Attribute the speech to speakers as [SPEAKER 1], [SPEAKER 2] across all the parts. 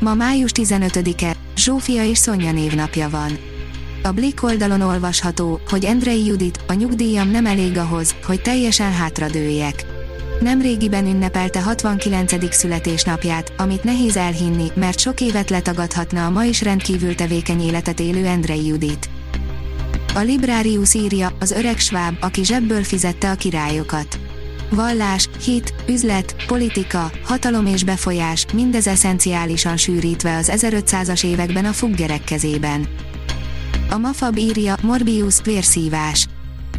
[SPEAKER 1] Ma május 15-e, Zsófia és Szonya névnapja van. A Blick oldalon olvasható, hogy Endrei Judit, a nyugdíjam nem elég ahhoz, hogy teljesen hátradőjek. Nemrégiben ünnepelte 69. születésnapját, amit nehéz elhinni, mert sok évet letagadhatna a ma is rendkívül tevékeny életet élő Endrei Judit. A Librarius írja, az öreg sváb, aki zsebből fizette a királyokat. Vallás, hit, üzlet, politika, hatalom és befolyás, mindez eszenciálisan sűrítve az 1500-as években a fuggerek kezében. A Mafab írja, Morbius, vérszívás.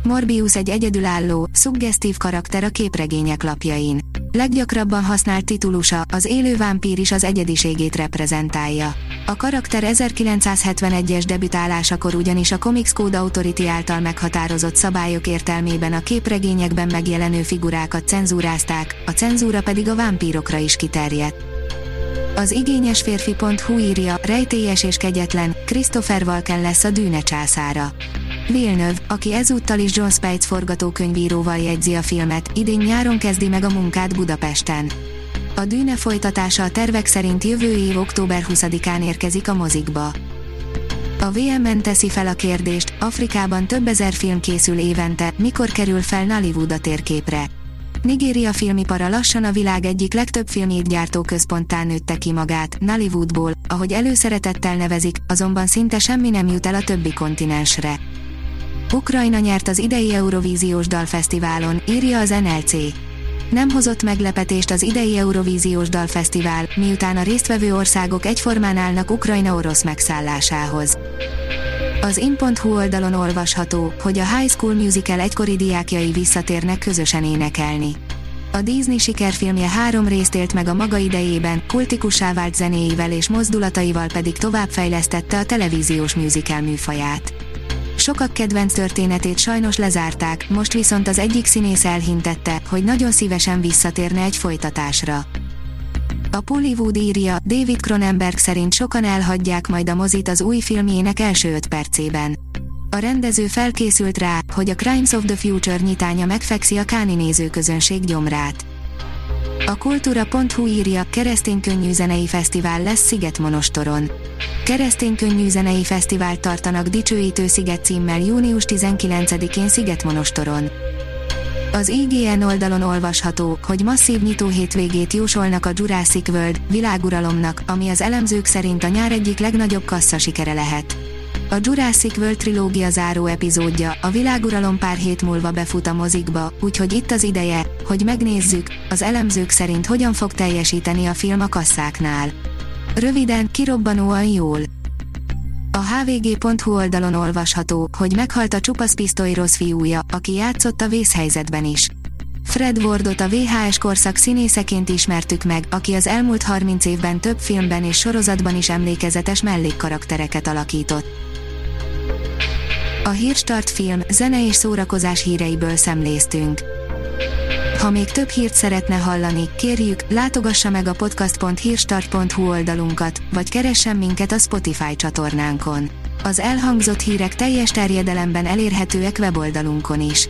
[SPEAKER 1] Morbius egy egyedülálló, szuggesztív karakter a képregények lapjain. Leggyakrabban használt titulusa, az élő vámpír is az egyediségét reprezentálja. A karakter 1971-es debütálásakor ugyanis a Comics Code Authority által meghatározott szabályok értelmében a képregényekben megjelenő figurákat cenzúrázták, a cenzúra pedig a vámpírokra is kiterjedt. Az igényes férfi.hu írja, rejtélyes és kegyetlen, Christopher Walken lesz a dűne császára. Villeneuve, aki ezúttal is John Spites forgatókönyvíróval jegyzi a filmet, idén nyáron kezdi meg a munkát Budapesten. A dűne folytatása a tervek szerint jövő év október 20-án érkezik a mozikba. A VMN teszi fel a kérdést, Afrikában több ezer film készül évente, mikor kerül fel Nollywood a térképre. Nigéria filmipara lassan a világ egyik legtöbb filmjét gyártó központtá nőtte ki magát, Nollywoodból, ahogy előszeretettel nevezik, azonban szinte semmi nem jut el a többi kontinensre. Ukrajna nyert az idei Eurovíziós Dalfesztiválon, írja az NLC. Nem hozott meglepetést az idei Eurovíziós Dalfesztivál, miután a résztvevő országok egyformán állnak Ukrajna orosz megszállásához. Az in.hu oldalon olvasható, hogy a High School Musical egykori diákjai visszatérnek közösen énekelni. A Disney sikerfilmje három részt élt meg a maga idejében, kultikussá vált zenéivel és mozdulataival pedig továbbfejlesztette a televíziós musical műfaját. Sokak kedvenc történetét sajnos lezárták, most viszont az egyik színész elhintette, hogy nagyon szívesen visszatérne egy folytatásra. A Pollywood írja, David Cronenberg szerint sokan elhagyják majd a mozit az új filmjének első öt percében. A rendező felkészült rá, hogy a Crimes of the Future nyitánya megfekszi a káni nézőközönség gyomrát. A kultúra.hu írja, keresztény könnyű zenei fesztivál lesz Szigetmonostoron. Keresztény könnyű zenei fesztivált tartanak Dicsőítő Sziget címmel június 19-én Szigetmonostoron. Az IGN oldalon olvasható, hogy masszív nyitó hétvégét jósolnak a Jurassic World világuralomnak, ami az elemzők szerint a nyár egyik legnagyobb kassza sikere lehet. A Jurassic World trilógia záró epizódja, a világuralom pár hét múlva befut a mozikba, úgyhogy itt az ideje, hogy megnézzük, az elemzők szerint hogyan fog teljesíteni a film a kasszáknál. Röviden, kirobbanóan jól. A hvg.hu oldalon olvasható, hogy meghalt a csupasz pisztoly rossz fiúja, aki játszott a vészhelyzetben is. Fred Wardot a VHS korszak színészeként ismertük meg, aki az elmúlt 30 évben több filmben és sorozatban is emlékezetes mellékkaraktereket alakított. A Hírstart film, zene és szórakozás híreiből szemléztünk. Ha még több hírt szeretne hallani, kérjük, látogassa meg a podcast.hírstart.hu oldalunkat, vagy keressen minket a Spotify csatornánkon. Az elhangzott hírek teljes terjedelemben elérhetőek weboldalunkon is.